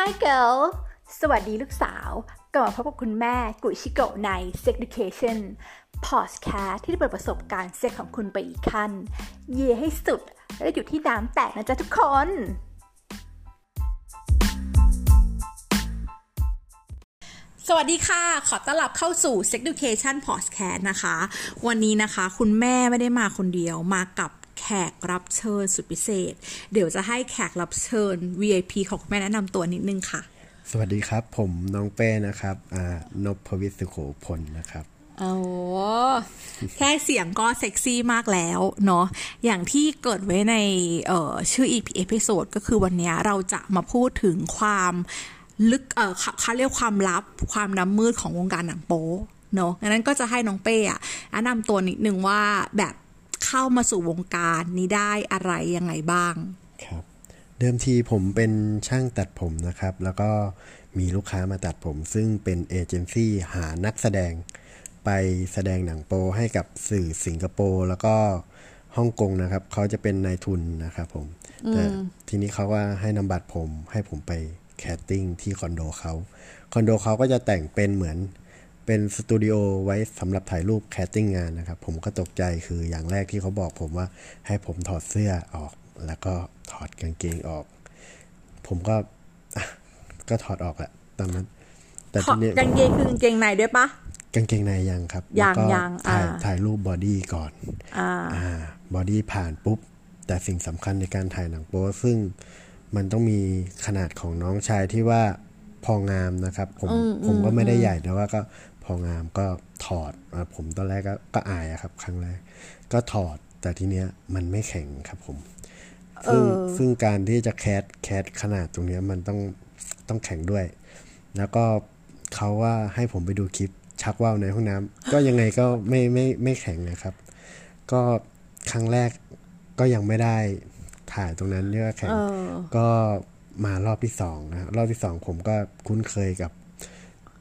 Hi girl สวัสดีลูกสาวกลับมาพบกับคุณแม่กุยชิโกะใน Sex Education Podcast ที่จะเปิดประสบการณ์เซ็กของคุณไปอีกขั้น เย่ให้สุด และอยู่ที่น้ำแตกนะจ๊ะทุกคน สวัสดีค่ะ ขอต้อนรับเข้าสู่ Sex Education Podcast นะคะ วันนี้นะคะ คุณแม่ไม่ได้มาคนเดียวมากับ ขกรับเชิญสุดพิเศษ เดี๋ยวจะให้แขกรับเชิญ VIP ของคุณแม่แนะนำตัวนิดนึงค่ะ สวัสดีครับ ผมน้องเป้นะครับอ่านพวิสุโขพลนะครับโอ้แค่เสียงก็เซ็กซี่มากแล้วเนาะอย่างที่เกิดไว้ในเอ่อชื่อ EP episode ก็คือวันนี้เราจะมาพูดถึงความลึกเอ่อเขาเขาเรียกความลับความด้านมืดของวงการหนังโป๊เนาะดังนั้นก็จะให้น้องเป้อะแนะนำตัวนิดนึงว่าแบบ เข้ามาสู่วงการนี้ได้อะไรยังไงบ้างครับเดิมทีผมเป็นช่างตัดผมนะครับ แล้วก็มีลูกค้ามาตัดผม ซึ่งเป็นเอเจนซี่หานักแสดง ไปแสดงหนังโป๊ให้กับสื่อสิงคโปร์แล้วก็ฮ่องกงนะครับ เขาจะเป็นนายทุนนะครับผม แต่ทีนี้เขาว่าให้นามบัตรผม ให้ผมไป casting ที่คอนโดเขา คอนโดเขาก็จะแต่งเป็นเหมือน เป็นสตูดิโอไว้สำหรับถ่ายรูป casting งานนะครับ ผมก็ตกใจคืออย่างแรกที่เขาบอกผมว่าให้ผมถอดเสื้อออก แล้วก็ถอดกางเกงออก ผมก็อะก็ถอดออกแหละตอนนั้น แต่ทีนี้กางเกงคือกางเกงในด้วยปะกางเกงในยังครับยังแล้วก็ยังถ่ายอ่าถ่ายรูป body ก่อนอ่าอ่า body ผ่านปุ๊บ แต่สิ่งสำคัญในการถ่ายหนังโป๊ซึ่งมันต้องมีขนาดของน้องชายที่ว่า พองามนะครับ ผมผมก็ไม่ได้ใหญ่แต่ว่าก็พองามก็ถอดอ่าผมตอนแรกก็ก็อายอะครับ ครั้งแรก ก็ถอดแต่ทีเนี้ยมันไม่แข็งครับผมซึ่งซึ่งการที่จะแคสแคสขนาดตรงเนี้ยมันต้องต้องแข็งด้วย แล้วก็เขาว่าให้ผมไปดูคลิปชักว่าวในห้องน้ำก็ยังไงก็ไม่ไม่ไม่แข็งนะครับ ก็ครั้งแรกก็ยังไม่ได้ถ่ายตรงนั้นเรียกว่าแข็งก็ มารอบที่สองนะรอบที่สองผมก็คุ้นเคยกับ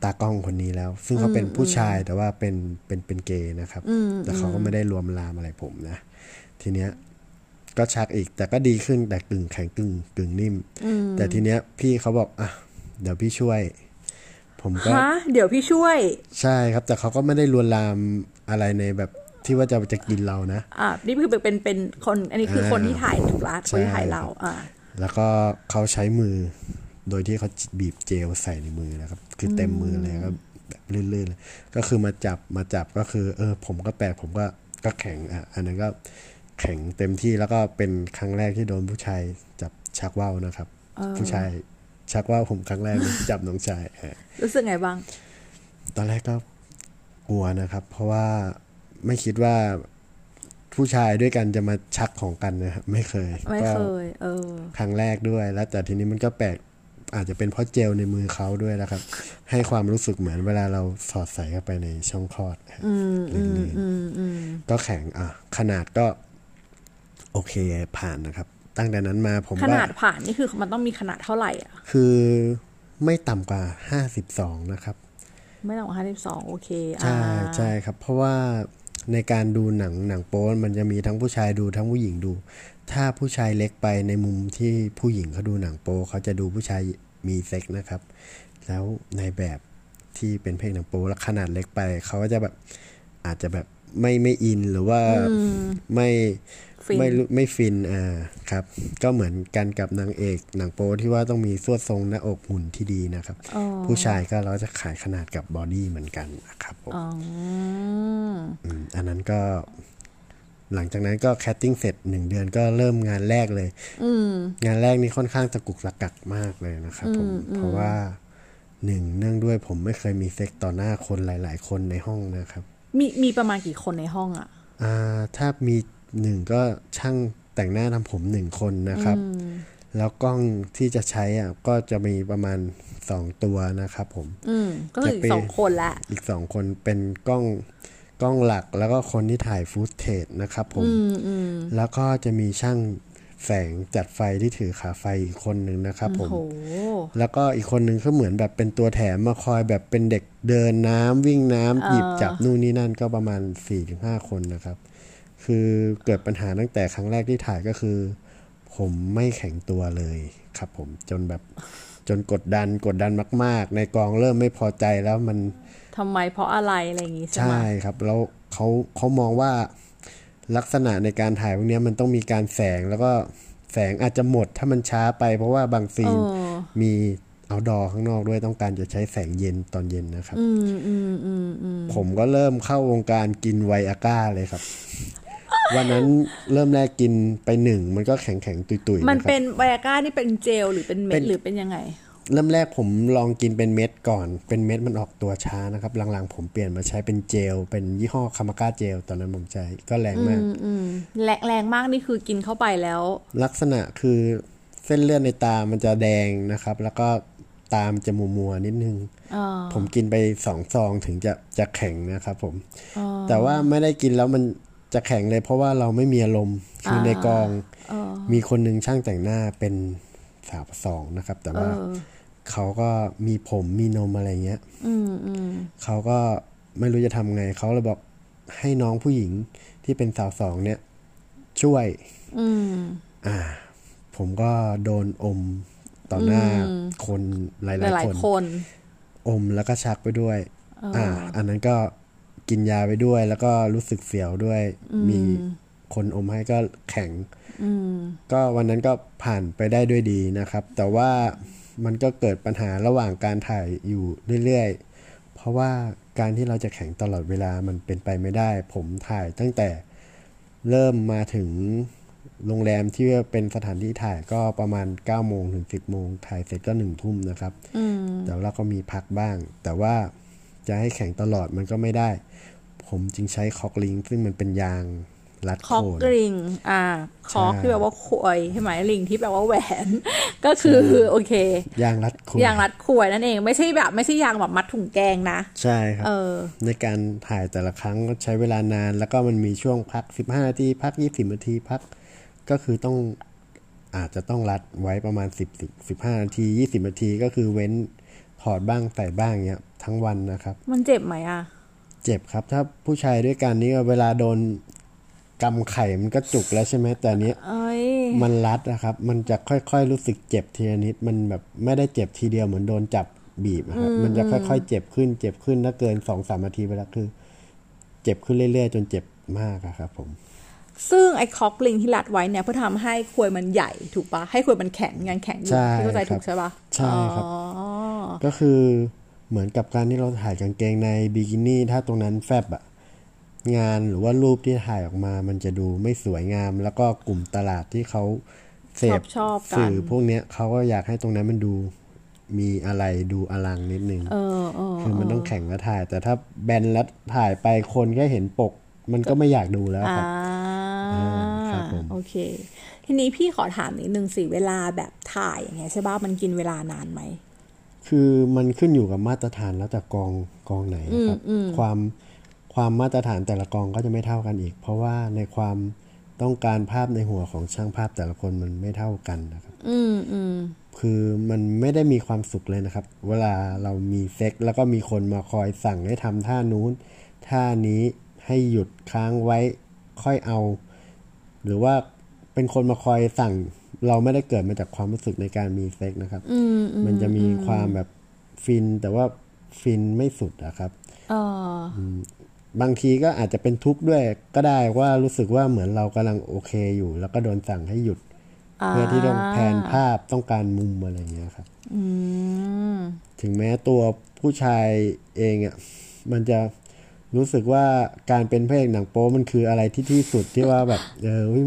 ตากล้องคนนี้แล้ว ซึ่งเขาเป็นผู้ชายแต่ว่าเป็นเป็นเป็นเกย์นะครับ แต่เขาก็ไม่ได้รวมลามอะไรผมนะ ทีเนี้ยก็ชักอีก แต่ก็ดีขึ้นแต่กึ่งแข็งกึ่งกึ่งนิ่ม แต่ทีเนี้ยพี่เขาบอกอะเดี๋ยวพี่ช่วย ผมก็ฮะเดี๋ยวพี่ช่วย ใช่ครับ แต่เขาก็ไม่ได้ลวนลามอะไรในแบบที่ว่าจะจะกินเรานะ อ่า นี่คือเป็นเป็นคน อันนี้คือคนที่ถ่ายถูกละคนที่ถ่ายเรา อ่า แล้วก็เขาใช้มือ โดยที่เขาบีบเจลใส่ในมือนะครับ คือเต็มมือเลยก็แบบลื่นๆเลยก็คือมาจับมาจับก็คือ เออ ผมก็แปลกผมก็ก็แข็งอะอันนั้นก็แข็งเต็มที่แล้วก็เป็นครั้งแรกที่โดนผู้ชายจับชักว่าวนะครับ ผู้ชายชักว่าวผมครั้งแรกเลยที่จับน้องชายอะรู้สึกไงบ้าง ตอนแรกก็กลัวนะครับ เพราะว่าไม่คิดว่า ผู้ชายด้วยกันจะมาชักของกันนะครับไม่เคยไม่ก็เคย เออ ครั้งแรกด้วยแล้ว แต่ทีนี้มันก็แปลกอาจจะเป็นเพราะเจลในมือเขาด้วยนะครับ ให้ความรู้สึกเหมือนเวลาเราสอดใส่เข้าไปในช่องคลอดลื่นๆก็แข็งอะขนาดก็ โอเคผ่านนะครับ ตั้งแต่นั้นมาผมขก็นาดผ่านนี่คือมันต้องมีขนาดเท่าไหร่อะ คือไม่ต่ำกว่าห้าสิบสองนะครับ ไม่ต้องห้าสิบสองโอเคใช่อ่าใช่ครับ เพราะว่า ในการดูหนังหนังโป๊มันจะมีทั้งผู้ชายดูทั้งผู้หญิงดู ถ้าผู้ชายเล็กไปในมุมที่ผู้หญิงเขาดูหนังโป๊เขาจะดูผู้ชายมีเซ็กนะครับ แล้วในแบบที่เป็นเพลงหนังโป๊แล้วขนาดเล็กไปเขาก็จะแบบอาจจะแบบ ไม่ไม่อินหรือว่าไม่ฟินไม่รู้ไม่ฟินอ่าครับ ก็เหมือนกันกับนางเอกหนังโป๊ที่ว่าต้องมีทรวดทรงหน้าอกหุ่นที่ดีนะครับ ผู้ชายก็เราจะขายขนาดกับ body เหมือนกันนะครับผมอ๋อมอันนั้นก็ หลังจากนั้นก็ casting เสร็จหนึ่งเดือนก็เริ่มงานแรกเลยงานแรกนี่ค่อนข้างตะกุกตะกักมากเลยนะครับผมเพราะว่าหนึ่งเนื่องด้วยผมไม่เคยมีเซ็กต่อหน้าคนหลาย ๆ คนในห้องนะครับ มีมีประมาณกี่คนในห้องอะอ่าถ้ามีหนึ่งก็ช่างแต่งหน้าทำผมหนึ่งคนนะครับ แล้วกล้องที่จะใช้อะก็จะมีประมาณสองตัวนะครับผม อืมก็คืออีกจะเป็นสองคนละ อีกสองคนเป็นกล้องกล้องหลักแล้วก็คนที่ถ่ายฟูตเทจนะครับผม แล้วก็จะมีช่าง แสงจัดไฟที่ถือขาไฟอีกคนหนึ่งนะครับผมโหแล้วก็อีกคนหนึ่งก็เหมือนแบบเป็นตัวแถมมาคอยแบบเป็นเด็กเดินน้ำวิ่งน้ำหยิบจับนู่นนี่นั่นก็ประมาณ4ี่ถึงห้าคนนะครับ คือเกิดปัญหาตั้งแต่ครั้งแรกที่ถ่ายก็คือ ผมไม่แข็งตัวเลยครับผมจนแบบจนกดดันกดดันมาก ๆ ในกองเริ่มไม่พอใจแล้วมันทำไมเพราะอะไรอะไรอย่างงี้ใช่ไหมใช่ครับ แล้วเขาเขามองว่า ลักษณะในการถ่ายพวกเนี้ยมันต้องมีการแสงแล้วก็แสงอาจจะหมดถ้ามันช้าไปเพราะว่าบางซีนมีเอาดอข้างนอกด้วยต้องการจะใช้แสงเย็นตอนเย็นนะครับอืมอืมอืมอืมผมก็เริ่มเข้าวงการกินไวอาก้าเลยครับ วันนั้นเริ่มแรกกินไปหนึ่ง มันก็แข็งแข็งๆตุยๆมันนะครับเป็นไวอาก้านี่เป็นเจลหรือเป็นเม็เป็ดนหรือเป็นยังไง เริ่มแรกผมลองกินเป็นเม็ดก่อน เป็นเม็ดมันออกตัวช้านะครับ หลังๆ ผมเปลี่ยนมาใช้เป็นเจล เป็นยี่ห้อคามาก้าเจล ตอนนั้นผมใช้ก็แรงมากอืมอืมแรงแรงมากนี่คือกินเข้าไปแล้ว ลักษณะคือเส้นเลือดในตามันจะแดงนะครับ แล้วก็ตามจะมัวมัวๆนิดนึง ผมกินไปสองซองถึงจะจะแข็งนะครับผม แต่ว่าไม่ได้กินแล้วมันจะแข็งเลยเพราะว่าเราไม่มีอารมณ์ คือในกอง มีคนหนึ่งช่างแต่งหน้าเป็น สาวประสองนะครับ แต่ว่าเขาก็มีผมมีนมอะไรเงี้ยเขาก็ไม่รู้จะทำไง เขาเลยบอกให้น้องผู้หญิงที่เป็นสาวสองเนี่ย ช่วยอ่า ผมก็โดนอมต่อหน้าคนหลายหๆลายคนๆคน อมแล้วก็ชักไปด้วย อ่า อันนั้นก็กินยาไปด้วย แล้วก็รู้สึกเสียวด้วย มีคนอมให้ก็แข็ง ก็วันนั้นก็ผ่านไปได้ด้วยดีนะครับ แต่ว่ามันก็เกิดปัญหาระหว่างการถ่ายอยู่เรื่อยๆ เพราะว่าการที่เราจะแข็งตลอดเวลามันเป็นไปไม่ได้ ผมถ่ายตั้งแต่เริ่มมาถึงโรงแรมที่เป็นสถานที่ถ่ายก็ประมาณ9โมงถึง10โมงถ่ายเสร็จก็หนึ่งทุ่มนะครับแต่เราก็มีพักบ้าง แต่ว่าจะให้แข็งตลอดมันก็ไม่ได้ ผมจึงใช้คอกลิงซึ่งมันเป็นยาง รัดคอกโคนลิง อ่า คอกใช่ที่แปลว่าควยใช่ไหมลิงที่แปลว่าแหวน ก็คือโอเคยางรัดโคนยางรัดควยนั่นเองไม่ใช่แบบไม่ใช่ยางแบบมัดถุงแกงนะ ใช่ครับเออในการถ่ายแต่ละครั้งก็ใช้เวลานาน แล้วก็มันมีช่วงพัก 15 นาที พัก 20 นาทีพัก ก็คือต้องอาจจะต้องรัดไว้ประมาณ 10 15 นาที 20 นาทีก็คือเว้นถอดบ้างใส่บ้างเนี้ยทั้งวันนะครับ มันเจ็บไหมอะ เจ็บครับ ถ้าผู้ชายด้วยกันนี่เวลาโดน กำไข่มันก็จุกแล้วใช่ไหมแต่อันเนี้ยเอ้ยมันรัดนะครับ มันจะค่อยๆรู้สึกเจ็บทีละนิด มันแบบไม่ได้เจ็บทีเดียวเหมือนโดนจับบีบอะครับ มันจะค่อยๆ เจ็บขึ้น เจ็บขึ้นถ้าเกินสองสามนาทีไปแล้วคือ เจ็บขึ้นเรื่อยๆ จนเจ็บมากอะครับผม ซึ่งไอ้คอกลิงที่รัดไว้เนี่ยเพื่อทำให้ควยมันใหญ่ถูกปะให้ควยมันแข็งยังแข็งอยู่ใช่ที่เข้าใจครับถูกใช่ปะใช่ครับอ๋อก็คือเหมือนกับการที่เราถ่ายกางเกงในบิกินี่ถ้าตรงนั้นแฟบอะ งานหรือว่ารูปที่ถ่ายออกมา มันจะดูไม่สวยงาม แล้วก็กลุ่มตลาดที่เขาเสชอพบชอบกันสื่อพวกเนี้ยเขาก็อยากให้ตรงนั้นมันดูมีอะไรดูอลังนิดนึงเออเออคือมันต้องแข่งแล้วถ่าย แต่ถ้าแบนแล้วถ่ายไปคนแค่เห็นปก มันก็ไม่อยากดูแล้วคอ่ารับอ่าครับผมโอเค ทีนี้พี่ขอถามนิดนึงสิเวลาแบบถ่ายอย่างเงี้ยใช่ปะมันกินเวลานานไหมคือมันขึ้นอยู่กับมาตรฐานแล้วแต่กองกองไหนนะครับ ความ ความมาตรฐานแต่ละกองก็จะไม่เท่ากันอีก เพราะว่าในความต้องการภาพในหัวของช่างภาพแต่ละคนมันไม่เท่ากันนะครับอืมอืมคือมันไม่ได้มีความสุขเลยนะครับ เวลาเรามีเซ็กแล้วก็มีคนมาคอยสั่งให้ทำท่านู้นท่านี้ให้หยุดค้างไว้ค่อยเอา หรือว่าเป็นคนมาคอยสั่ง เราไม่ได้เกิดมาจากความรู้สึกในการมีเซ็กนะครับมันจะมีความแบบฟินแต่ว่าฟินไม่สุดอะครับเออ บางทีก็อาจจะเป็นทุกข์ด้วยก็ได้ว่ารู้สึกว่าเหมือนเรากำลังโอเคอยู่ แล้วก็โดนสั่งให้หยุด เพื่อที่ต้องแพนภาพต้องการมุมอะไรอย่างเงี้ยครับอืมถึงแม้ตัวผู้ชายเองอะมันจะรู้สึกว่าการเป็นพระเอกหนังโป๊มันคืออะไรที่ที่สุดที่ว่าแบบ เออเฮ้ย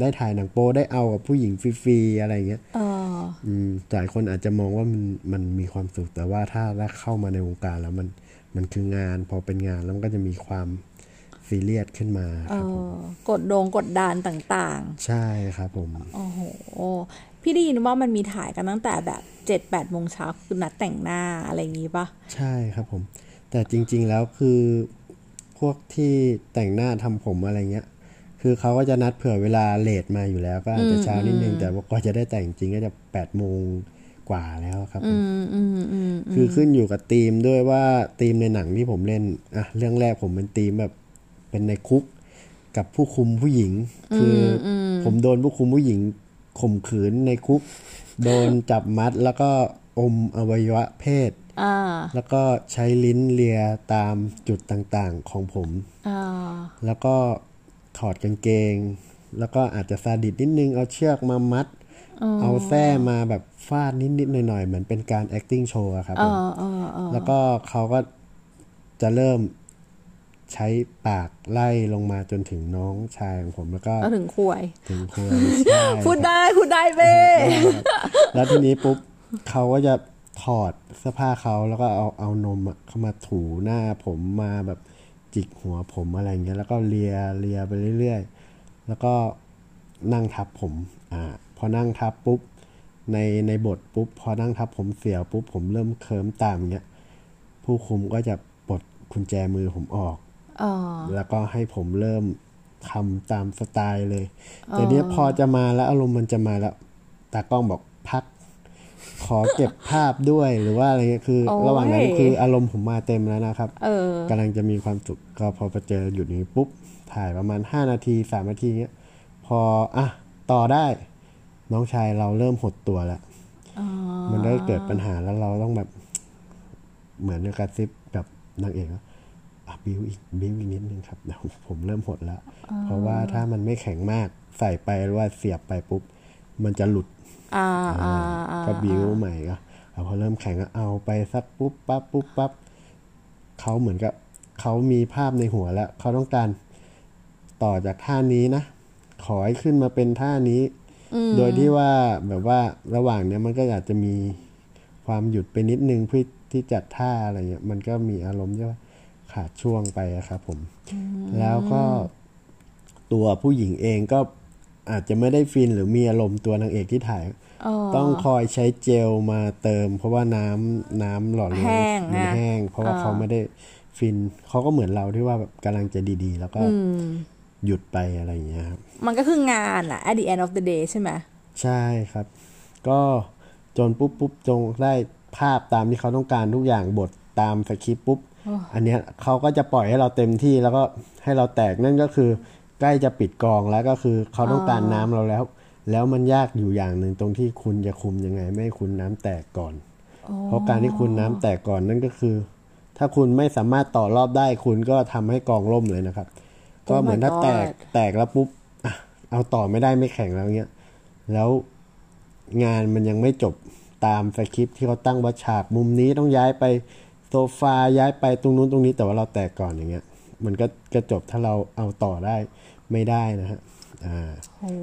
ได้ถ่ายหนังโป๊ได้เอากับผู้หญิงฟรีๆอะไรอย่างเงี้ยเอออืมหลายคนอาจจะมองว่ามันมันมีความสุขแต่ว่าถ้าได้เข้ามาในวงการแล้วมัน มันคืองานพอเป็นงานแล้วมันก็จะมีความซีเรียสขึ้นมาเอครับผมอกดดงกดดันต่างใช่ครับผมๆโอ้โหพี่ได้ยินว่ามันมีถ่ายกันตั้งแต่แบบเจ็ดแปดโมงเช้าคือนัดแต่งหน้าอะไรอย่างงี้ปะใช่ครับผม แต่จริง ๆแล้วคือพวกที่แต่งหน้าทำผมอะไรเงี้ย คือเขาก็จะนัดเผื่อเวลาเลทมาอยู่แล้ว ก็อาจจะเช้านิดนึงแต่ว่าก็จะได้แต่งจริงก็จะแปดโมง กว่าแล้วครับผมอืมอืมอืมคือขึ้นอยู่กับธีมด้วยว่าธีมในหนังที่ผมเล่นอะเรื่องแรกผมเป็นธีมแบบเป็นในคุกกับผู้คุมผู้หญิง คืออผมโดนผู้คุมผู้หญิงข่มขืนในคุก โดนจับมัดแล้วก็อมอวัยวะเพศอ่าแล้วก็ใช้ลิ้นเลียตามจุดต่างๆของผมอ่าแล้วก็ถอดกางเกง แล้วก็อาจจะซาดิสนิดนึงเอาเชือกมามัด เอาแส้มาแบบฟาดนิดๆหน่อยๆ เหมือนเป็นการ acting show อะครับผมอ่าอ่าอ่าแล้วก็เขาก็จะเริ่มใช้ปากไล่ลงมาจนถึงน้องชายของผมแล้วก็แล้วถึงควยถึงครัวใช่พูดได้พูดได้เบ้แล้วทีนี้ปุ๊บเขาก็จะถอดเสื้อผ้าเขาแล้วก็เอาเอานมอะเข้ามาถูหน้าผมมาแบบจิกหัวผมอะไรอย่างเงี้ยแล้วก็เลียเลียไปเรื่อย ๆ แล้วก็นั่งทับผม อ่าพ อนั่งทับปุ๊บในในบทปุ๊บพอนั่งทับผมเสียวปุ๊บผมเริ่มเคิมตามเงี้ยผู้คุมก็จะปลดกุญแจมือผมออกอ่าแล้วก็ให้ผมเริ่มทำตามสไตล์เลย แต่เนี้ยพอจะมาแล้วอารมณ์มันจะมาแล้วตากล้องบอกพัก ขอเก็บภาพด้วยหรือว่าอะไรเงี้ยคือโอ้ยระหว่างนั้นคืออารมณ์ผมมาเต็มแล้วนะครับเออกำลังจะมีความสุขก็พอไปเจอหยุดนี้ปุ๊บถ่ายประมาณห้านาทีสามนาทีเงี้ย พออะต่อได้ น้องชายเราเริ่มหดตัวแล้วมันได้เกิดปัญหาแล้วเราต้องแบบ เหมือนกับกระซิบแบบนางเอกว่าอะบิวอีกบิวอีกนิดนึงครับเดี๋ยวผมเริ่มหดแล้ว เพราะว่าถ้ามันไม่แข็งมากใส่ไปหรือว่าเสียบไปปุ๊บ มันจะหลุดอ่าอ่าอ่าก็บิวใหม่ก็เอาพอเริ่มแข็งก็เอาไปสักปุ๊บปั๊บปุ๊บปั๊บเขาเหมือนกับเขามีภาพในหัวแล้วเขาต้องการต่อจากท่านี้นะขอให้ขึ้นมาเป็นท่านี้ โดยที่ว่าแบบว่าระหว่างเนี้ยมันก็อาจจะมีความหยุดไปนิดนึงเพื่อที่จัดท่าอะไรเงี้ยมันก็มีอารมณ์ที่ว่าขาดช่วงไปอะครับผม แล้วก็ตัวผู้หญิงเองก็อาจจะไม่ได้ฟินหรือมีอารมณ์ตัวนางเอกที่ถ่าย ต้องคอยใช้เจลมาเติม เพราะว่าน้ำน้ำหล่อเลี้ยแห้งมันอะแห้ง เพราะว่าเขาไม่ได้ฟินเขาก็เหมือนเราที่ว่าแบบกำลังจะดีๆ แล้วก็หยุดไปอะไรอย่างเงี้ยครับ มันก็คืองานอะ at the end of the day ใช่ไหมใช่ครับ ก็จนปุ๊บปุ๊บจงได้ภาพตามที่เขาต้องการทุกอย่างบทตามสคริปต์ปุ๊บ อันเนี้ยเขาก็จะปล่อยให้เราเต็มที่แล้วก็ให้เราแตกนั่นก็คือ ใกล้จะปิดกองแล้วก็คือเขาต้องการน้ำเราแล้ว แล้วมันยากอยู่อย่างหนึ่งตรงที่คุณจะคุมยังไง ไม่ให้คุณน้ำแตกก่อน เพราะการที่คุณน้ำแตกก่อนนั่นก็คือ ถ้าคุณไม่สามารถต่อรอบได้คุณก็ทำให้กองล่มเลยนะครับ ก็เหมือนถ้าแตกแตกแล้วปุ๊บอะ เอาต่อไม่ได้ไม่แข็งแล้วเงี้ย แล้วงานมันยังไม่จบตามสคริปต์ที่เขาตั้งว่าฉากมุมนี้ต้องย้ายไปโซฟาย้ายไปตรงนู้นตรงนี้แต่ว่าเราแตกก่อนอย่างเงี้ย มันก็จะจบถ้าเราเอาต่อได้ไม่ได้นะฮะอ่าโอ้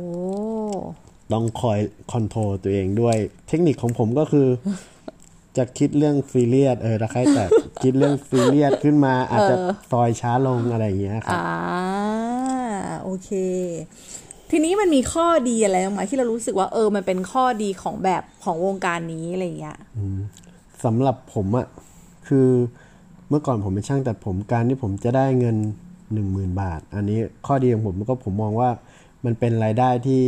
ต้องคอยคอนโทรลตัวเองด้วย เทคนิคของผมก็คือ จะคิดเรื่องซีเรียสเออถ้าใครแต่คิดเรื่องซีเรียสขึ้นมาอาจจะซอยช้าลงอะไรอย่างเงี้ยครับอ่าโอเค ทีนี้มันมีข้อดีอะไรบ้างไหมที่เรารู้สึกว่าเออ มันเป็นข้อดีของแบบของวงการนี้อะไรอย่างเงี้ยสำหรับผมอะคือเมื่อก่อนผมเป็นช่างตัดผมการที่ผมจะได้เงินหนึ่งหมื่นบาท อันนี้ข้อดีของผมก็ผมมองว่ามันเป็นรายได้ที่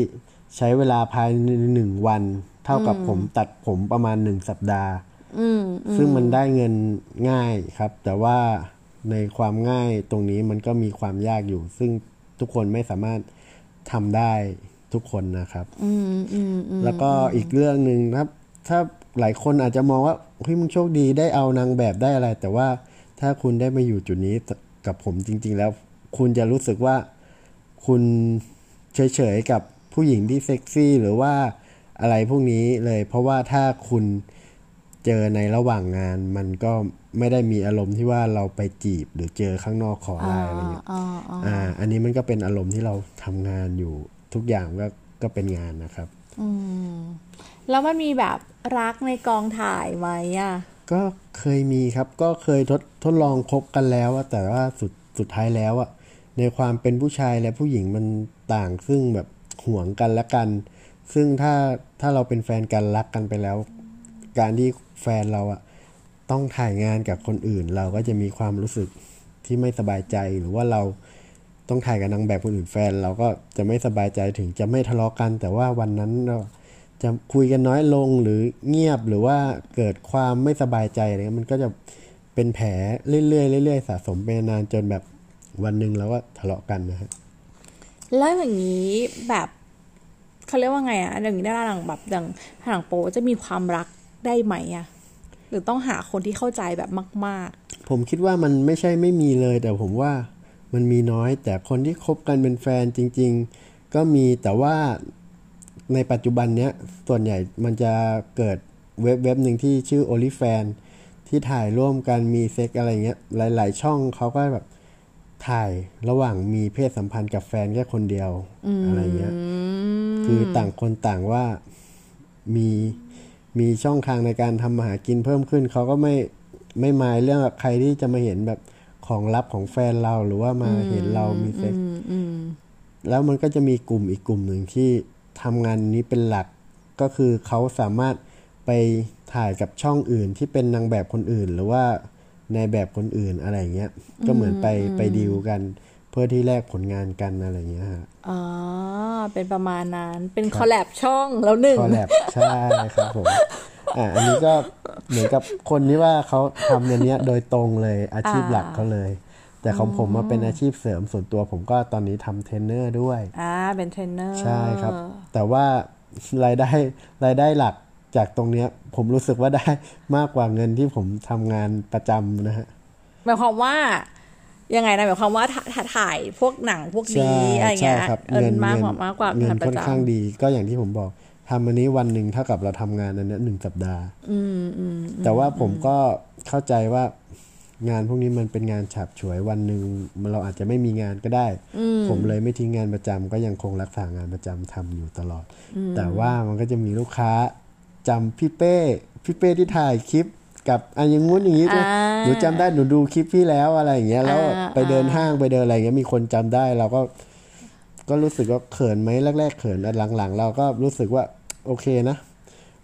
ใช้เวลาภายในหนึ่งวัน เท่ากับผมตัดผมประมาณหนึ่งสัปดาห์ซึ่งมันได้เงินง่ายครับ แต่ว่าในความง่ายตรงนี้มันก็มีความยากอยู่ ซึ่งทุกคนไม่สามารถ ทำได้ทุกคนนะครับแล้วก็อีกเรื่องหนึ่งนะครับถ้าหลายคนอาจจะมองว่าเฮ้ยมึงโชคดีได้เอานางแบบได้อะไร แต่ว่าถ้าคุณได้มาอยู่จุดนี้กับผมจริง ๆ แล้ว คุณจะรู้สึกว่าคุณเฉยๆกับผู้หญิงที่เซ็กซี่หรือว่าอะไรพวกนี้เลย เพราะว่าถ้าคุณเจอในระหว่างงานมันก็ ไม่ได้มีอารมณ์ที่ว่าเราไปจีบหรือเจอข้างนอกขอไลน์อะไรอย่างเงี้ยอ่า อันนี้มันก็เป็นอารมณ์ที่เราทำงานอยู่ทุกอย่างก็ก็เป็นงานนะครับแล้วมันมีแบบรักในกองถ่ายไหมอะก็เคยมีครับ ก็เคยทดทดลองคบกันแล้วอะแต่ว่าสุดสุดท้ายแล้วอะในความเป็นผู้ชายและผู้หญิงมันต่างซึ่งแบบห่วงกันและกัน ซึ่งถ้าถ้าเราเป็นแฟนกันรักกันไปแล้ว การที่แฟนเราอะ ต้องถ่ายงานกับคนอื่น เราก็จะมีความรู้สึกที่ไม่สบายใจหรือว่าเราต้องถ่ายกับนางแบบคนอื่นแฟน เราก็จะไม่สบายใจถึงจะไม่ทะเลาะกัน แต่ว่าวันนั้นเราจะคุยกันน้อยลงหรือเงียบหรือว่าเกิดความไม่สบายใจอะไรเงี้ยมันก็จะเป็นแผลเรื่อยๆเรื่อยๆสะสมไปนานจนแบบวันหนึ่งเราก็ทะเลาะกันนะฮะแล้วอย่างนี้แบบเขาเรียกว่าไงอะอย่างนี้ดาราหนังแบบอย่างหนังโปจะมีความรักได้ไหมอะ หรือต้องหาคนที่เข้าใจแบบมากผมคิดว่ามันไม่ใช่ไม่มีเลย แต่ผมว่ามันมีน้อย แต่คนที่คบกันเป็นแฟนจริง ๆ ก็มีแต่ว่าในปัจจุบันเนี้ยส่วนใหญ่มันจะเกิดเว็บเว็บหนึ่งที่ชื่อ o n l y f a n ที่ถ่ายร่วมกันมีเซ็กอะไรเงี้ย หลาย ๆ ช่องเขาก็แบบถ่ายระหว่างมีเพศสัมพันธ์กับแฟนแค่คนเดียวอะไรเงี้ย คือต่างคนต่างว่ามี มีช่องทางในการทำมาหากินเพิ่มขึ้น เขาก็ไม่ไม่มายเรื่องใครที่จะมาเห็นแบบของลับของแฟนเราหรือว่ามาเห็นเรามีเซ็กซ์แล้วมันก็จะมีกลุ่มอีกกลุ่มหนึ่งที่ทำงานนี้เป็นหลัก ก็คือเขาสามารถไปถ่ายกับช่องอื่นที่เป็นนางแบบคนอื่น หรือว่านายแบบคนอื่นอะไรเงี้ย ก็เหมือนไปไปดีลกัน เพื่อที่แลกผลงานกันอะไรเงี้ยฮะๆอ๋อ เป็นประมาณนั้น เป็น collab ช่องแล้วหนึ่ง collabใช่ครับผมอ่าอันนี้ก็เหมือนกับคนที่ว่าเขาทำอันเนี้ยโดยตรงเลยอาชีพหลักเขาเลย แต่ของผมมาเป็นอาชีพเสริมส่วนตัวผมก็ตอนนี้ทำเทรนเนอร์ด้วยอ่าเป็นเทรนเนอร์ใช่ครับ แต่ว่ารายได้รายได้หลักจากตรงเนี้ย ผมรู้สึกว่าได้มากกว่าเงินที่ผมทำงานประจำนะฮะหมายความว่า ยังไงนะหมายความว่าถ้าถ้าถ่ายพวกหนังพวกใช่นี้อะไรใช่เงี้ยครับเอินมากกว่ามากกว่าเงินงานปค่อนระจข้างดีก็อย่างที่ผมบอกทำอันนี้วันหนึ่งเท่ากับเราทำงานอันเนี้ยหนึ่งสัปดาห์แต่ว่าผมก็เข้าใจว่างานพวกนี้มันเป็นงานฉับฉวยวันหนึ่งเราอาจจะไม่มีงานก็ได้ ผมเลยไม่ทิ้งงานประจำก็ยังคงรักษางานประจำทำอยู่ตลอด แต่ว่ามันก็จะมีลูกค้าจำพี่เป้พี่เป้ที่ถ่ายคลิป กับอันอยังงู้นอย่างนี้ด้วยอ่าหนูจำได้หนูดูคลิปพี่แล้วอะไรอย่างเงี้ยแล้วอ่าไปเดินห้างไปเดินอะไรอย่างเงี้ยมีคนจำได้เราก็ ก็รู้สึกว่าเขินไหมแรก ๆ เขินแต่หลังๆ เราก็รู้สึกว่าโอเคนะ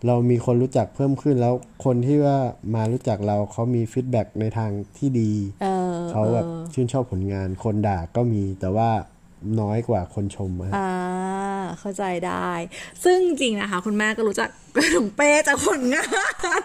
เรามีคนรู้จักเพิ่มขึ้นแล้วคนที่ว่ามารู้จักเราเขามี feedback ในทางที่ดีำเออเขาแบบชื่นชอบผลงานคนด่าก็มีแต่ว่าน้อยกว่าคนชมอะฮะอ่า เข้าใจได้ ซึ่งจริงๆนะคะ คุณแม่ก็รู้จักหลวงเป้จากผลงาน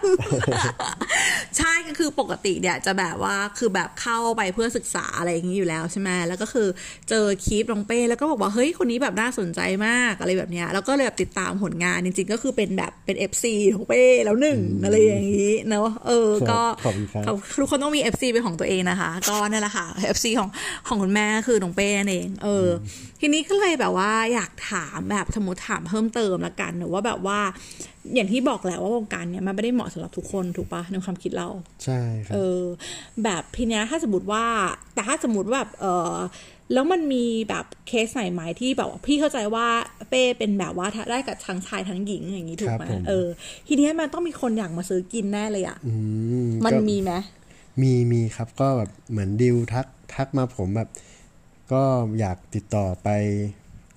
ใช่ก็คือปกติเนี่ยจะแบบว่าคือแบบเข้าไปเพื่อศึกษาอะไรอย่างนี้อยู่แล้วใช่ไหมแล้วก็คือเจอคลิปหลวงเป้แล้วก็บอกว่าเฮ้ยคนนี้แบบน่าสนใจมากอะไรแบบเนี้ยแล้วก็เลยแบบติดตามผลงานจริง ๆ ก็คือเป็นแบบเป็น FC ของเป้แล้วหนึ่งอะไรอย่างนี้เนาะเออ ก็ขอบคุณครับเขาทุกคนต้องมี FC เป็นของตัวเองนะคะ ก็นั่นแหละค่ะ FC ของของคุณแม่คือน้องเป้นั่นเอง เออ ทีนี้ก็เลยแบบว่าอยากถามแบบสมมติถามเพิ่มเติมละกันหรือว่าแบบว่า อย่างที่บอกแหละว่าวงการเนี้ยมันไม่ได้เหมาะสำหรับทุกคนถูกปะในความคิดเรา ใช่ครับเออ แบบทีเนี้ยถ้าสมมติว่า แต่ถ้าสมมติว่าแบบเออแล้วมันมีแบบเคสไหนไหมที่แบบว่าพี่เข้าใจว่าเป้เป็นแบบว่าได้กับทั้งชายทั้งหญิงอย่างนี้ถูกไหมครับผมเออ ทีเนี้ยมันต้องมีคนอยากมาซื้อกินแน่เลยอะอืมมันก็มีไหมมีมีครับก็แบบเหมือนดิวทักทักมาผมแบบ ก็อยากติดต่อไป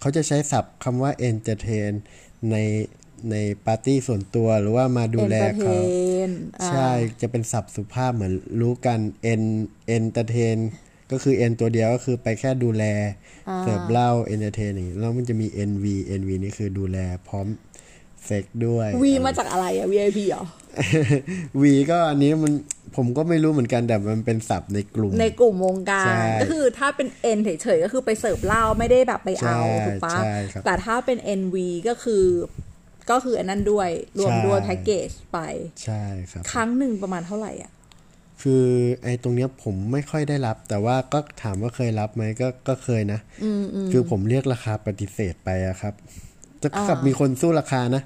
เขาจะใช้ศัพท์คำว่า entertain ในในปาร์ตี้ส่วนตัวหรือว่ามาดูแลเขา Entertain อ่าใช่จะเป็นศัพท์สุภาพเหมือนรู้กัน en entertain ก็คือ en ตัวเดียวก็คือไปแค่ดูแลเสิร์ฟเหล้า entertain อย่างนี้แล้วมันจะมี nv nv นี่คือดูแลพร้อม เซ็กด้วย วีมาจากอะไรอะ VIP เหรอ วีก็อันนี้มันผมก็ไม่รู้เหมือนกันแต่มันเป็นศัพท์ในกลุ่ม ในกลุ่มวงกาใช่รก็คือถ้าเป็นเอ็นเฉยๆก็คือไปเสิร์ฟเหล้าไม่ได้แบบไปเอาใช่ถูกปะใช่ครับแต่ถ้าเป็น NV ก็คือก็คืออันนั้นด้วยรวมใช่ด้วยแพ็กเกจไป ใช่ครับ ครั้งหนึ่งประมาณเท่าไหร่อะ คือไอ้ตรงเนี้ยผมไม่ค่อยได้รับ แต่ว่าก็ถามว่าเคยรับไหมก็ก็เคยนะ คือผมเรียกราคาปฏิเสธไปอะครับ จะกับมีคนสู้ราคานะ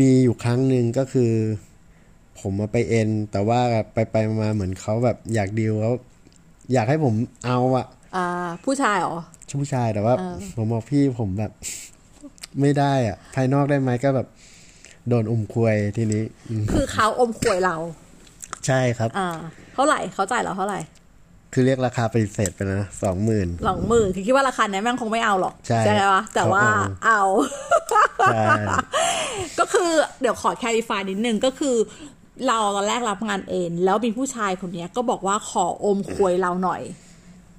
มีอยู่ครั้งหนึ่งก็คือ ผมมาไปเอ็น แต่ว่าไปไปมาเหมือนเขาแบบอยากดีลเขาอยากให้ผมเอาอะอ่า ผู้ชายเหรอผู้ชายแต่ว่า ผมบอกพี่ผมแบบ ไม่ได้อะภายนอกได้ไหมก็แบบ โดนอมควยทีนี้อืมคือเขาอมขวยเรา ใช่ครับอ่าเท่าไหร่เขาจ่ายเราเท่าไหร่ คือเรียกราคาปฏิเสธไปนะสองหมื่นหลังหมื่นคือคิดว่าราคาเนี้ยแม่งคงไม่เอาหรอก ใช่ไหมวะแต่ว่าเขาเอาเอาใช่ก็คือเดี๋ยวขอแคลิฟายนิดนึงก็คือเราตอนแรกรับงานเองแล้วมีผู้ชายคนเนี้ยก็บอกว่าขออมควยเราหน่อย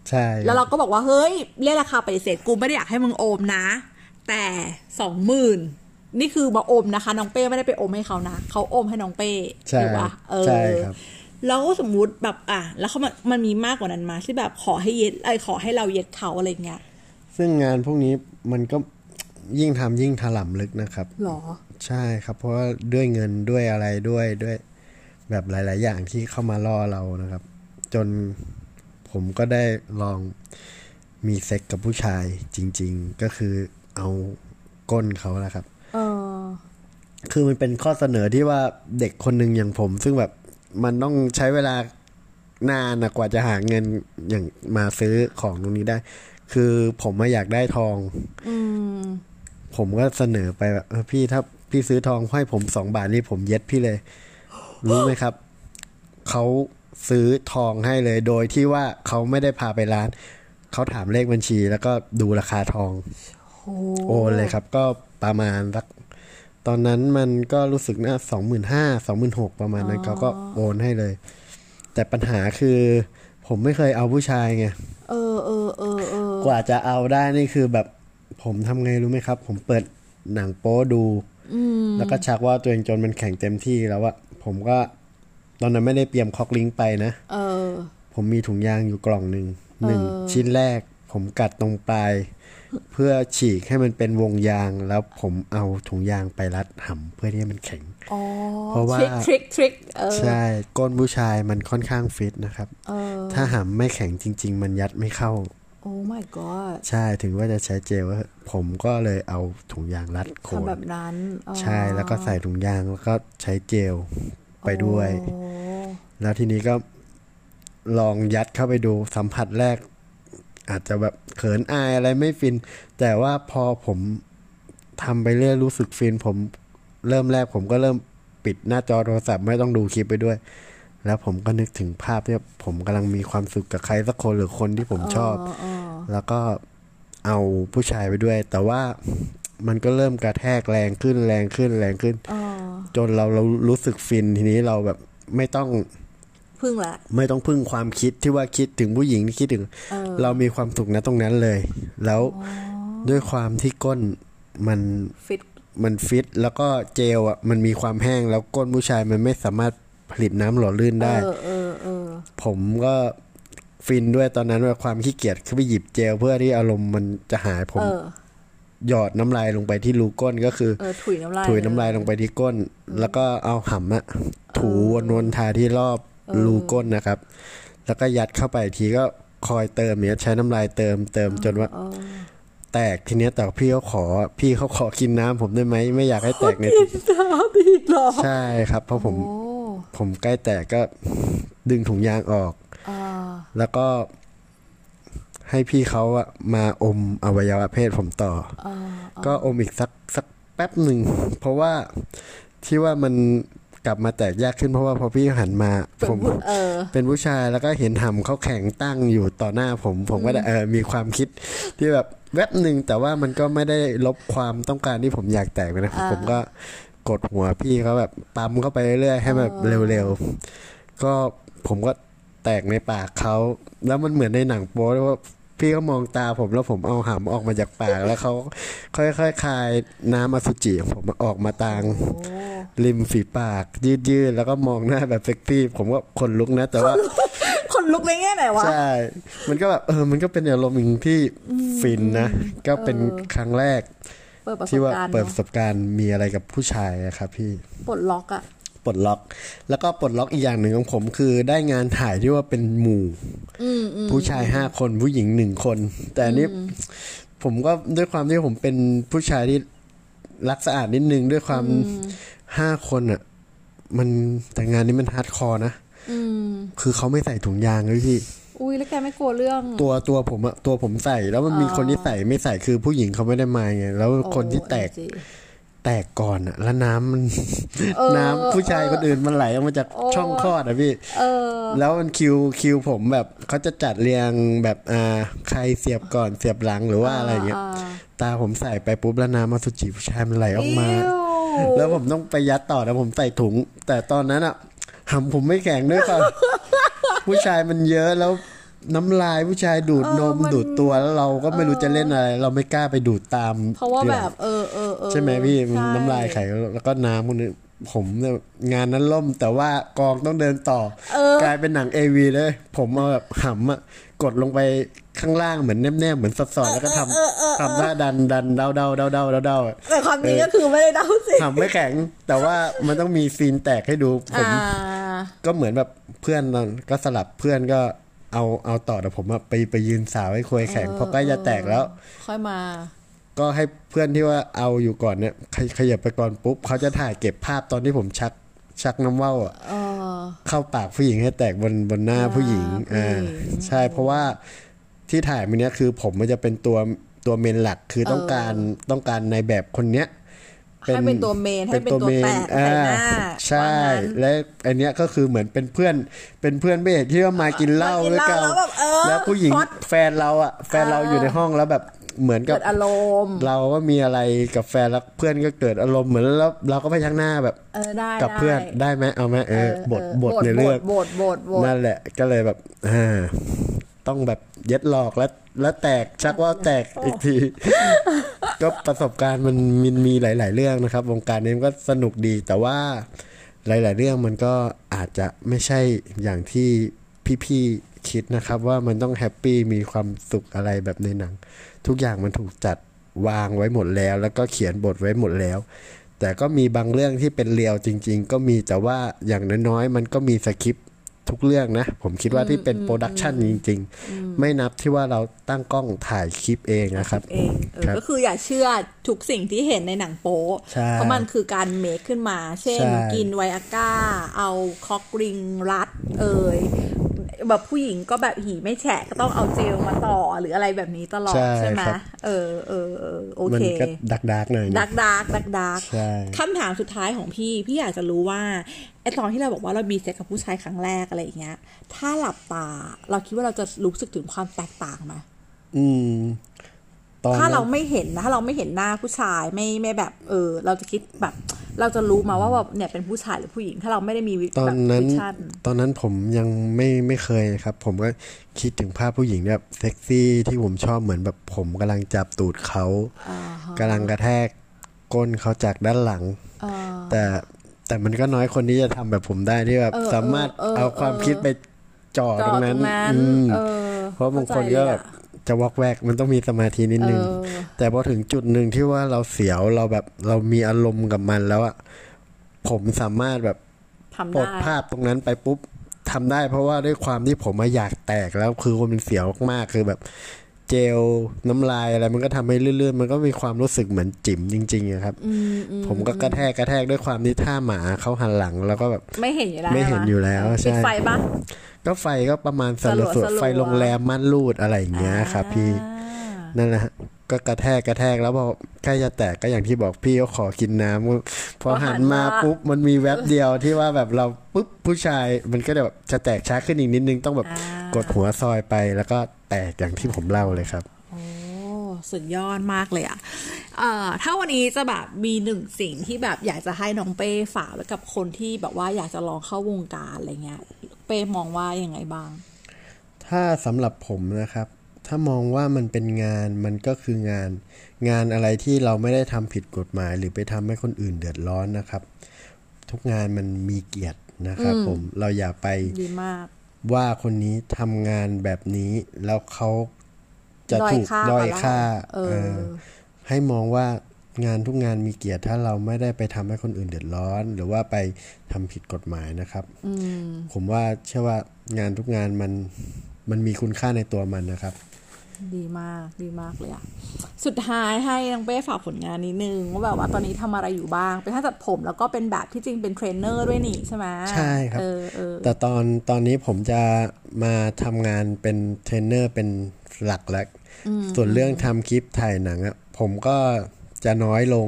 ใช่ แล้วเราก็บอกว่าเฮ้ยเรียกราคาปฏิเสธกูไม่ได้อยากให้มึงโอมนะ แต่สองหมื่นนี่คือมาอมนะคะ น้องเป้ไม่ได้ไปอมให้เขานะเขาอมให้น้องเป้ใช่ถูกปะเออใช่ครับ แล้วสมมุติแบบอะแล้วเขามันมันมีมากกว่านั้นมาที่แบบขอให้เย็ดไอยขอให้เราเย็ดเขาอะไรเงี้ยซึ่งงานพวกนี้มันก็ยิ่งทำยิ่งถล่ำลึกนะครับหรอ ใช่ครับ เพราะว่าด้วยเงินด้วยอะไรด้วยด้วย แบบหลาย ๆ อย่างที่เข้ามาล่อเรานะครับ จนผมก็ได้ลองมีเซ็กกับผู้ชายจริง ๆ ก็คือเอาก้นเขาแหละครับเออคือมันเป็นข้อเสนอที่ว่าเด็กคนหนึ่งอย่างผม ซึ่งแบบ มันต้องใช้เวลานานนะกว่าจะหาเงินอย่างมาซื้อของตรงนี้ได้ คือผมมาอยากได้ทองอืมผมก็เสนอไปแบบเออพี่ถ้าพี่ซื้อทองให้ผมสองบาทนี่ผมเย็ดพี่เลย รู้ไหมครับ เขาซื้อทองให้เลย โดยที่ว่าเขาไม่ได้พาไปร้าน เขาถามเลขบัญชีแล้วก็ดูราคาทองโหโอนเลยครับ ก็ประมาณสัก ตอนนั้นมันก็รู้สึกนะสองหมื่นห้าสองหมื่นหกประมาณนั้นเขาก็โอนให้เลย แต่ปัญหาคือ ผมไม่เคยเอาผู้ชายไงเออเออเออเออกว่าจะเอาได้นี่คือแบบผมทำไงรู้ไหมครับ ผมเปิดหนังโป๊ดูแล้วก็ชักว่าตัวเองจนมันแข็งเต็มที่แล้วอะผมก็ ตอนนั้นไม่ได้เตรียมคอกลิงก์ไปนะเออ ผมมีถุงยางอยู่กล่องหนึ่งหนึ่งเออชิ้นแรก ผมกัดตรงปลาย เพื่อฉีกให้มันเป็นวงยางแล้วผมเอาถุงยางไปรัดห่ำเพื่อที่ให้มันแข็งอ๋อเพราะว่าทริคทริคทริคเออใช่ก้นผู้ชายมันค่อนข้างฟิตนะครับเออถ้าห่ำไม่แข็งจริง ๆ มันยัดไม่เข้าโอ้ my god ใช่ถึงว่าจะใช้เจลผมก็เลยเอาถุงยางรัดโคนทำแบบนั้นอ๋อใช่แล้วก็ใส่ถุงยางแล้วก็ใช้เจลไปด้วยโอ้แล้วทีนี้ก็ลองยัดเข้าไปดูสัมผัสแรก อาจจะแบบเขินอายอะไรไม่ฟิน แต่ว่าพอผมทำไปเรื่อยรู้สึกฟิน ผมเริ่มแรกผมก็เริ่มปิดหน้าจอโทรศัพท์ไม่ต้องดูคลิปไปด้วย แล้วผมก็นึกถึงภาพที่ผมกำลังมีความสุขกับใครสักคนหรือคนที่ผมชอบเออแล้วก็เอาผู้ชายไปด้วย แต่ว่ามันก็เริ่มกระแทกแรงขึ้นแรงขึ้นแรงขึ้นเออจนเราเรารู้สึกฟินทีนี้เราแบบไม่ต้อง พึ่งละไม่ต้องพึ่งความคิดที่ว่าคิดถึงผู้หญิงที่คิดถึงเออเรามีความสุขนะตรงนั้นเลย แล้วด้วยความที่ก้นมันฟิตมันฟิต แล้วก็เจลอะมันมีความแห้งแล้วก้นผู้ชายมันไม่สามารถผลิตน้ำหล่อลื่นได้ เออเออเออผมก็ฟินด้วยตอนนั้นว่าความขี้เกียจคือไปหยิบเจล เพื่อที่อารมณ์มันจะหายผม เออหยอดน้ำลายลงไปที่รูก้นก็คือ เออถุยน้ำลายถุยน้ำลายลงไปที่ก้น แล้วก็เอาหำอะถูวนๆทาที่รอบ รูก้นนะครับ แล้วก็ยัดเข้าไปอีกทีก็คอยเติมเนี่ยใช้น้ำลายเติมเติมจนว่าเออแตกทีเนี้ยแต่พี่เขาขอ พี่เขาขอกินน้ำผมได้ไหมไม่อยากให้แตกในทีตาบีดหรอใช่ครับ เพราะผมโอ้ผมใกล้แตกก็ดึงถุงยางออกอ่าแล้วก็ ให้พี่เขาอะมาอมอวัยวะเพศผมต่ออ่าก็อมอีกสักสักแป๊บหนึ่ง เพราะว่าที่ว่ามัน กลับมาแตกยากขึ้นเพราะว่าพอพี่หันมาเป็นผมผู้เออเป็นผู้ชายแล้วก็เห็นหำเขาแข็งตั้งอยู่ต่อหน้าผม ผมก็ได้เออมีความคิดที่แบบแวบหนึ่งแต่ว่ามันก็ไม่ได้ลบความต้องการที่ผมอยากแตกไปนะอ่าผมก็กดหัวพี่เขาแบบปั๊มเข้าไปเรื่อยๆให้แบบเร็วๆก็ผมก็แตกในปากเขาแล้วมันเหมือนในหนังโป๊เลยว่าพี่ก็มองตาผมแล้วผมเอาหำออกมาจากปากแล้วเขาค่อยๆคายน้ำอสุจิของผมออกมาตาง ริมฝีปาก ยืดๆแล้วก็มองหน้าแบบเซ็กซี่ผมก็ขนลุกนะ แต่ว่าคนลุกในแง่ไหนวะใช่ มันก็แบบเออมันก็เป็นอารมณ์หนึ่งที่ฟินนะ ก็เป็นครั้งแรกเปิดประสที่บว่าการณ์เปิดปเนระอะสบการณ์มีอะไรกับผู้ชายอะครับ พี่ปลดล็อกอะปลดล็อก แล้วก็ปลดล็อกอีกอย่างหนึ่งของผมคือได้งานถ่ายที่ว่าเป็นหมู่อืมอืมผู้ชายห้าคนผู้หญิงหนึ่งคน แต่อันนี้ผมก็ด้วยความที่ผมเป็นผู้ชายที่ รักสะอาดนิดนึงด้วยความห้าคนอะ มันแต่งานนี้มัน hardcore นะอืมคือเขาไม่ใส่ถุงยางเลยพี่ อุ้ยแล้วแกไม่กลัวเรื่อง ตัวตัวผมอะตัวผมใส่ แล้วมันมีคนที่ใส่ไม่ใส่คือผู้หญิงเขาไม่ได้มาไงแล้วคนที่แตกโอ้ NG แตกก่อนอะแล้วน้ำมันเออน้ำผู้ชายคนอื่นมันไหลออกมาจากโอ้ช่องคลอดอะพี่เออแล้วมันคิวคิวผมแบบเขาจะจัดเรียงแบบอ่าใครเสียบก่อนเสียบหลังหรือว่าอะไรเงี้ย ตาผมใส่ไปปุ๊บแล้วน้ำอสุจิผู้ชายมันไหลออกมาอิ๊วแล้วผมต้องไปยัดต่อแล้วผมใส่ถุง แต่ตอนนั้นอะหำผมไม่แข็งด้วยครับผู้ชายมันเยอะแล้ว น้ำลายผู้ชายดูดนมดูดตัวแล้วเราก็ไม่รู้จะเล่นอะไร เราไม่กล้าไปดูดตาม เพราะว่าทีหแบลังบเออเออเออใช่ไหมพี่มันใช่น้ำลายไข่แล้วก็น้ำพวกนี้ผมเนี่ยงานนั้นล่มแต่ว่ากองต้องเดินต่อ กลายเป็นหนังเอวีเลย ผมเอาแบบหำอะกดลงไปข้างล่างเหมือนแนบๆเหมือนสอดๆแล้วก็ทำทำหน้าดันดันเดาเดาเดาเดาเดาเดาแต่ความจริงก็คือไม่ได้เดาสิทำไม่แข็ง แต่ว่ามันต้องมีซีนแตกให้ดูผมอ่าก็เหมือนแบบเพื่อนตอนก็สลับเพื่อนก็ เอาเอาต่อแต่ผมอะไปไปยืนสาวให้ควยแข็งเพราะใกล้จะแตกแล้ว ค่อยมา ก็ให้เพื่อนที่ว่าเอาอยู่ก่อนเนี่ยขยขยับไปก่อนปุ๊บเขาจะถ่ายเก็บภาพตอนที่ผมชักชักน้ำว่าวอะเออเข้าปากผู้หญิงให้แตกบนบนหน้าผู้หญิงอ่าอ่าผู้หญิงใช่เพราะว่าที่ถ่ายมันเนี้ยคือผมมันจะเป็นตัวตัวเมนหลักคือต้องการต้องการในแบบคนเนี้ย ให้เป็นตัวเมนให้เป็นตัวแตกอ่าใส่หน้าใช่ว่างั้นและอันเนี้ยก็คือเหมือนเป็นเพื่อนเป็นเพื่อนเบสที่ว่ามากินเหล้ามากินด้วยเหกัล้านแล้วแบบเออแล้วผู้หญิงฮอตแฟนเราอะแฟนเราอยู่ในห้องแล้วแบบเหมือนกับเกิดอารมณ์เราก็มีอะไรกับแฟนแล้วเพื่อนก็เกิดอารมณ์เหมือนแล้วเราก็พยักหน้าแบบเออได้กับเพื่อนได้ได้ไหมเอาไหมเออบทเออบทในเรื่องบทบทบทนั่นแหละก็เลยแบบอ่า ต้องแบบเย็ดหลอกแล้วแล้วแตกชักว่าแตกอีกที ก็ประสบการณ์มันมีมีหลาย ๆ เรื่องนะครับ วงการนี้มันก็สนุกดีแต่ว่าหลาย ๆ เรื่องมันก็อาจจะไม่ใช่อย่างที่พี่ๆคิดนะครับ ว่ามันต้องแฮปปี้มีความสุขอะไรแบบในหนัง ทุกอย่างมันถูกจัดวางไว้หมดแล้ว แล้วก็เขียนบทไว้หมดแล้ว แต่ก็มีบางเรื่องที่เป็นเรียวจริง ๆ ก็มีแต่ว่าอย่างน้อยๆมันก็มีสคริปต์ ทุกเรื่องนะ ผมคิดว่าที่เป็น production จริง ๆ ไม่นับที่ว่าเราตั้งกล้องถ่ายคลิปเองนะครับเองเออครับก็คืออย่าเชื่อทุกสิ่งที่เห็นในหนังโป๊ใช่เพราะมันคือการ make ขึ้นมา เช่นใช่กินไวอาก้า เอา cock ring รัด เอ่ย แบบผู้หญิงก็แบบหีไม่แฉะก็ต้องเอาเจลมาต่อหรืออะไรแบบนี้ตลอดใช่ใช่ไหมครับเออเออเออโอมันเคก็ดักดักๆหน่อยดันะกดักดักดักใช่คำถามสุดท้ายของพี่ พี่อยากจะรู้ว่าไอตอนที่เราบอกว่าเรามีเซ็กกับผู้ชายครั้งแรกอะไรอย่างเงี้ย ถ้าหลับตา เราคิดว่าเราจะรู้สึกถึงความแตกต่างไหมอืมตอนถ้านั้นเราไม่เห็นนะถ้าเราไม่เห็นหน้าผู้ชายไม่ไม่แบบ เออ เราจะคิดแบบ เราจะรู้มาว่าแบบเนี่ยเป็นผู้ชายหรือผู้หญิง ถ้าเราไม่ได้มีวิตอแบนบนั้น visionตอนนั้นผมยังไม่ไม่เคยครับ ผมก็คิดถึงภาพผู้หญิงแบบเซ็กซี่ที่ผมชอบเหมือนแบบผมกำลังจับตูดเขาอ่าฮะกำลังกระแทกก้นเขาจากด้านหลังอ่าแต่แต่มันก็น้อยคนที่จะทำแบบผมได้ที่แบบเออสามารถเออเออเอาความคิดไปจ่อจตอรงดตนั้รนงนั้นอืมเออเพราะบางคนเข้ก็ใจเลยแบบอะ จะวอกแวกมันต้องมีสมาธินิดนึงเออแต่พอถึงจุดหนึ่งที่ว่าเราเสียวเราแบบเรามีอารมณ์กับมันแล้วอะผมสามารถแบบทำปลได้ดภาพตรงนั้นไปปุ๊บทำได้เพราะว่าด้วยความที่ผมมาอยากแตกแล้วคือมันเสียวมากๆคือแบบ เจลน้ำลายอะไร มันก็ทำให้เลื่อนๆมันก็มีความรู้สึกเหมือนจิ๋มจริงๆอะครับอืมอืมผมก็กระแทกกระแทกด้วยความที่ท่าหมาเขาหันหลังแล้วก็แบบไม่เห็นอยู่แล้วไม่เห็นอยู่แล้วใช่ปิดไฟปะก็ไฟก็ประมาณสสลัลัววสสลัวไฟโรงแรมม่านรูดอะไรอย่างเงี้ยครับพี่อ่านั่นแหละฮะ ก็กระแทกกระแทกแล้วพอใกล้จะแตกก็อย่างที่บอกพี่ก็ขอกินน้ำพอหันมาปุ๊บมันมีแวบเดียวที่ว่าแบบเราปุ๊บผู้ชายมันก็จะแบบจะแตกช้าขึ้นอีกนิดนึงต้องแบบอ่ากดหัวซอยไปแล้วก็แตกอย่างที่ผมเล่าเลยครับโอ้สุดยอดมากเลยอะเอ่อถ้าวันนี้จะแบบมีหนึ่งสิ่งที่แบบอยากจะให้น้องเป้ฝากไว้กับคนที่แบบว่าอยากจะลองเข้าวงการอะไรเงี้ย เป้มองว่ายังไงบ้าง ถ้าสำหรับผมนะครับ ถ้ามองว่ามันเป็นงานมันก็คืองาน งานอะไรที่เราไม่ได้ทำผิดกฎหมาย หรือไปทำให้คนอื่นเดือดร้อนนะครับ ทุกงานมันมีเกียรตินะครับผมเราอย่าไปตีค่าว่าคนนี้ทำงานแบบนี้ แล้วเขาจะด้อยถูกค่าด้อยกว่าเราค่าเออเออให้มองว่างานทุกงานมีเกียรติถ้าเราไม่ได้ไปทำให้คนอื่นเดือดร้อน หรือว่าไปทำผิดกฎหมายนะครับอืมผมว่าเชื่อว่างานทุกงานมัน มันมีคุณค่าในตัวมันนะครับ ดีมากดีมากเลยอะสุดท้ายให้น้องเป้ฝากผลงานนิดนึงว่าแบบว่าตอนนี้ทำอะไรอยู่บ้าง เป็นช่างตัดผมแล้วก็เป็นแบบที่จริงเป็นเทรนเนอร์ด้วยนี่ใช่ไหมใช่ครับเออเออแต่ตอนตอนนี้ผมจะมาทำงานเป็นเทรนเนอร์เป็นหลักแล้วส่วนเรื่องทำคลิปถ่ายหนังอะผมก็จะน้อยลง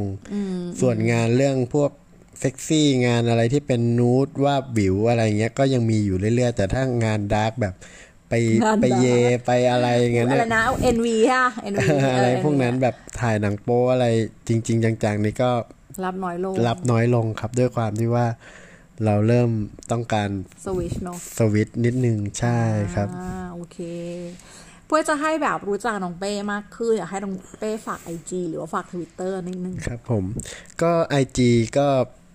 ส่วนงานเรื่องพวกเซ็กซี่งานอะไรที่เป็นนูดว่าบวิวอะไรเงี้ยก็ยังมีอยู่เรื่อยๆ แต่ถ้างานดาร์กแบบ ไปงานไปเย dark ไปอะไรเงี้ยอะไรเนี่ยนะ NV ค่ะ NV อะไรเพวกนั้นแบบถ่ายหนังโป๊อะไรจริง ๆ จังๆ นี่ก็รับน้อยลง รับน้อยลงครับด้วยความที่ว่าเราเริ่มต้องการสวิชเนาะสวิตช์นิดนึงใช่ครับอ่าโอเค เพื่อจะให้แบบรู้จักน้องเป้มากขึ้นอยากให้น้องเป้ฝากไอจหรือว่าฝากทวิตเตอร์นิดนึงครับผม ก็ IG ก็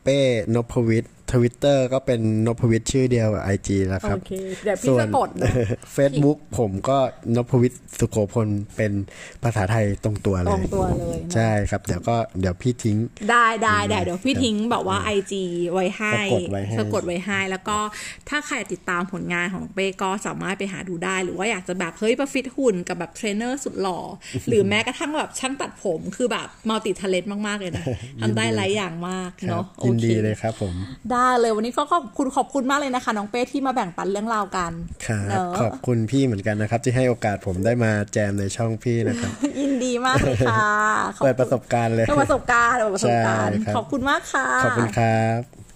เปป้นพวิท ทวิตเตอร์ก็เป็นนพวิทชื่อเดียวกับไอจีแล้วครับ โอเค เดี๋ยวพี่จะกดเนอะเฟซบุ๊กผมก็นพวิทสุโขพลเป็นภาษาไทยตรงตัวเลยตรงตัวเลยนะใช่ครับ เดี๋ยวก็เดี๋ยวพี่ทิ้ง ได้ได้ได้เดี๋ยวพี่ทิ้งแบบว่า IG ไว้ให้สะกดไว้ให้ สะกดไว้ให้ แล้วก็ถ้าใครติดตามผลงานของเป้ก็สามารถไปหาดูได้ หรือว่าอยากจะแบบเฮ้ยประฟิตหุ่นกับแบบเทรนเนอร์สุดหล่อ หรือแม้กระทั่งแบบช่างตัดผมคือแบบมัลติท l เลนต์มาก ๆ เลยนะทำได้หลายอย่างมากครับเนาะโอเค ยินดีเลยครับผม ได้เลยวันนี้ก็ขอบคุณขอบคุณมากเลยนะคะ น้องเป้ที่มาแบ่งปันเรื่องราวกันครับเนอะขอบคุณพี่เหมือนกันนะครับ ที่ให้โอกาสผมได้มาแจมในช่องพี่นะครับยินดีมากเลยค่ะขอบเปิดคุณประสบการณ์เลยเปิดประสบการณ์เปิดประสบการณ์ใช่ครับขอบคุณมากค่ะขอบคุณครับ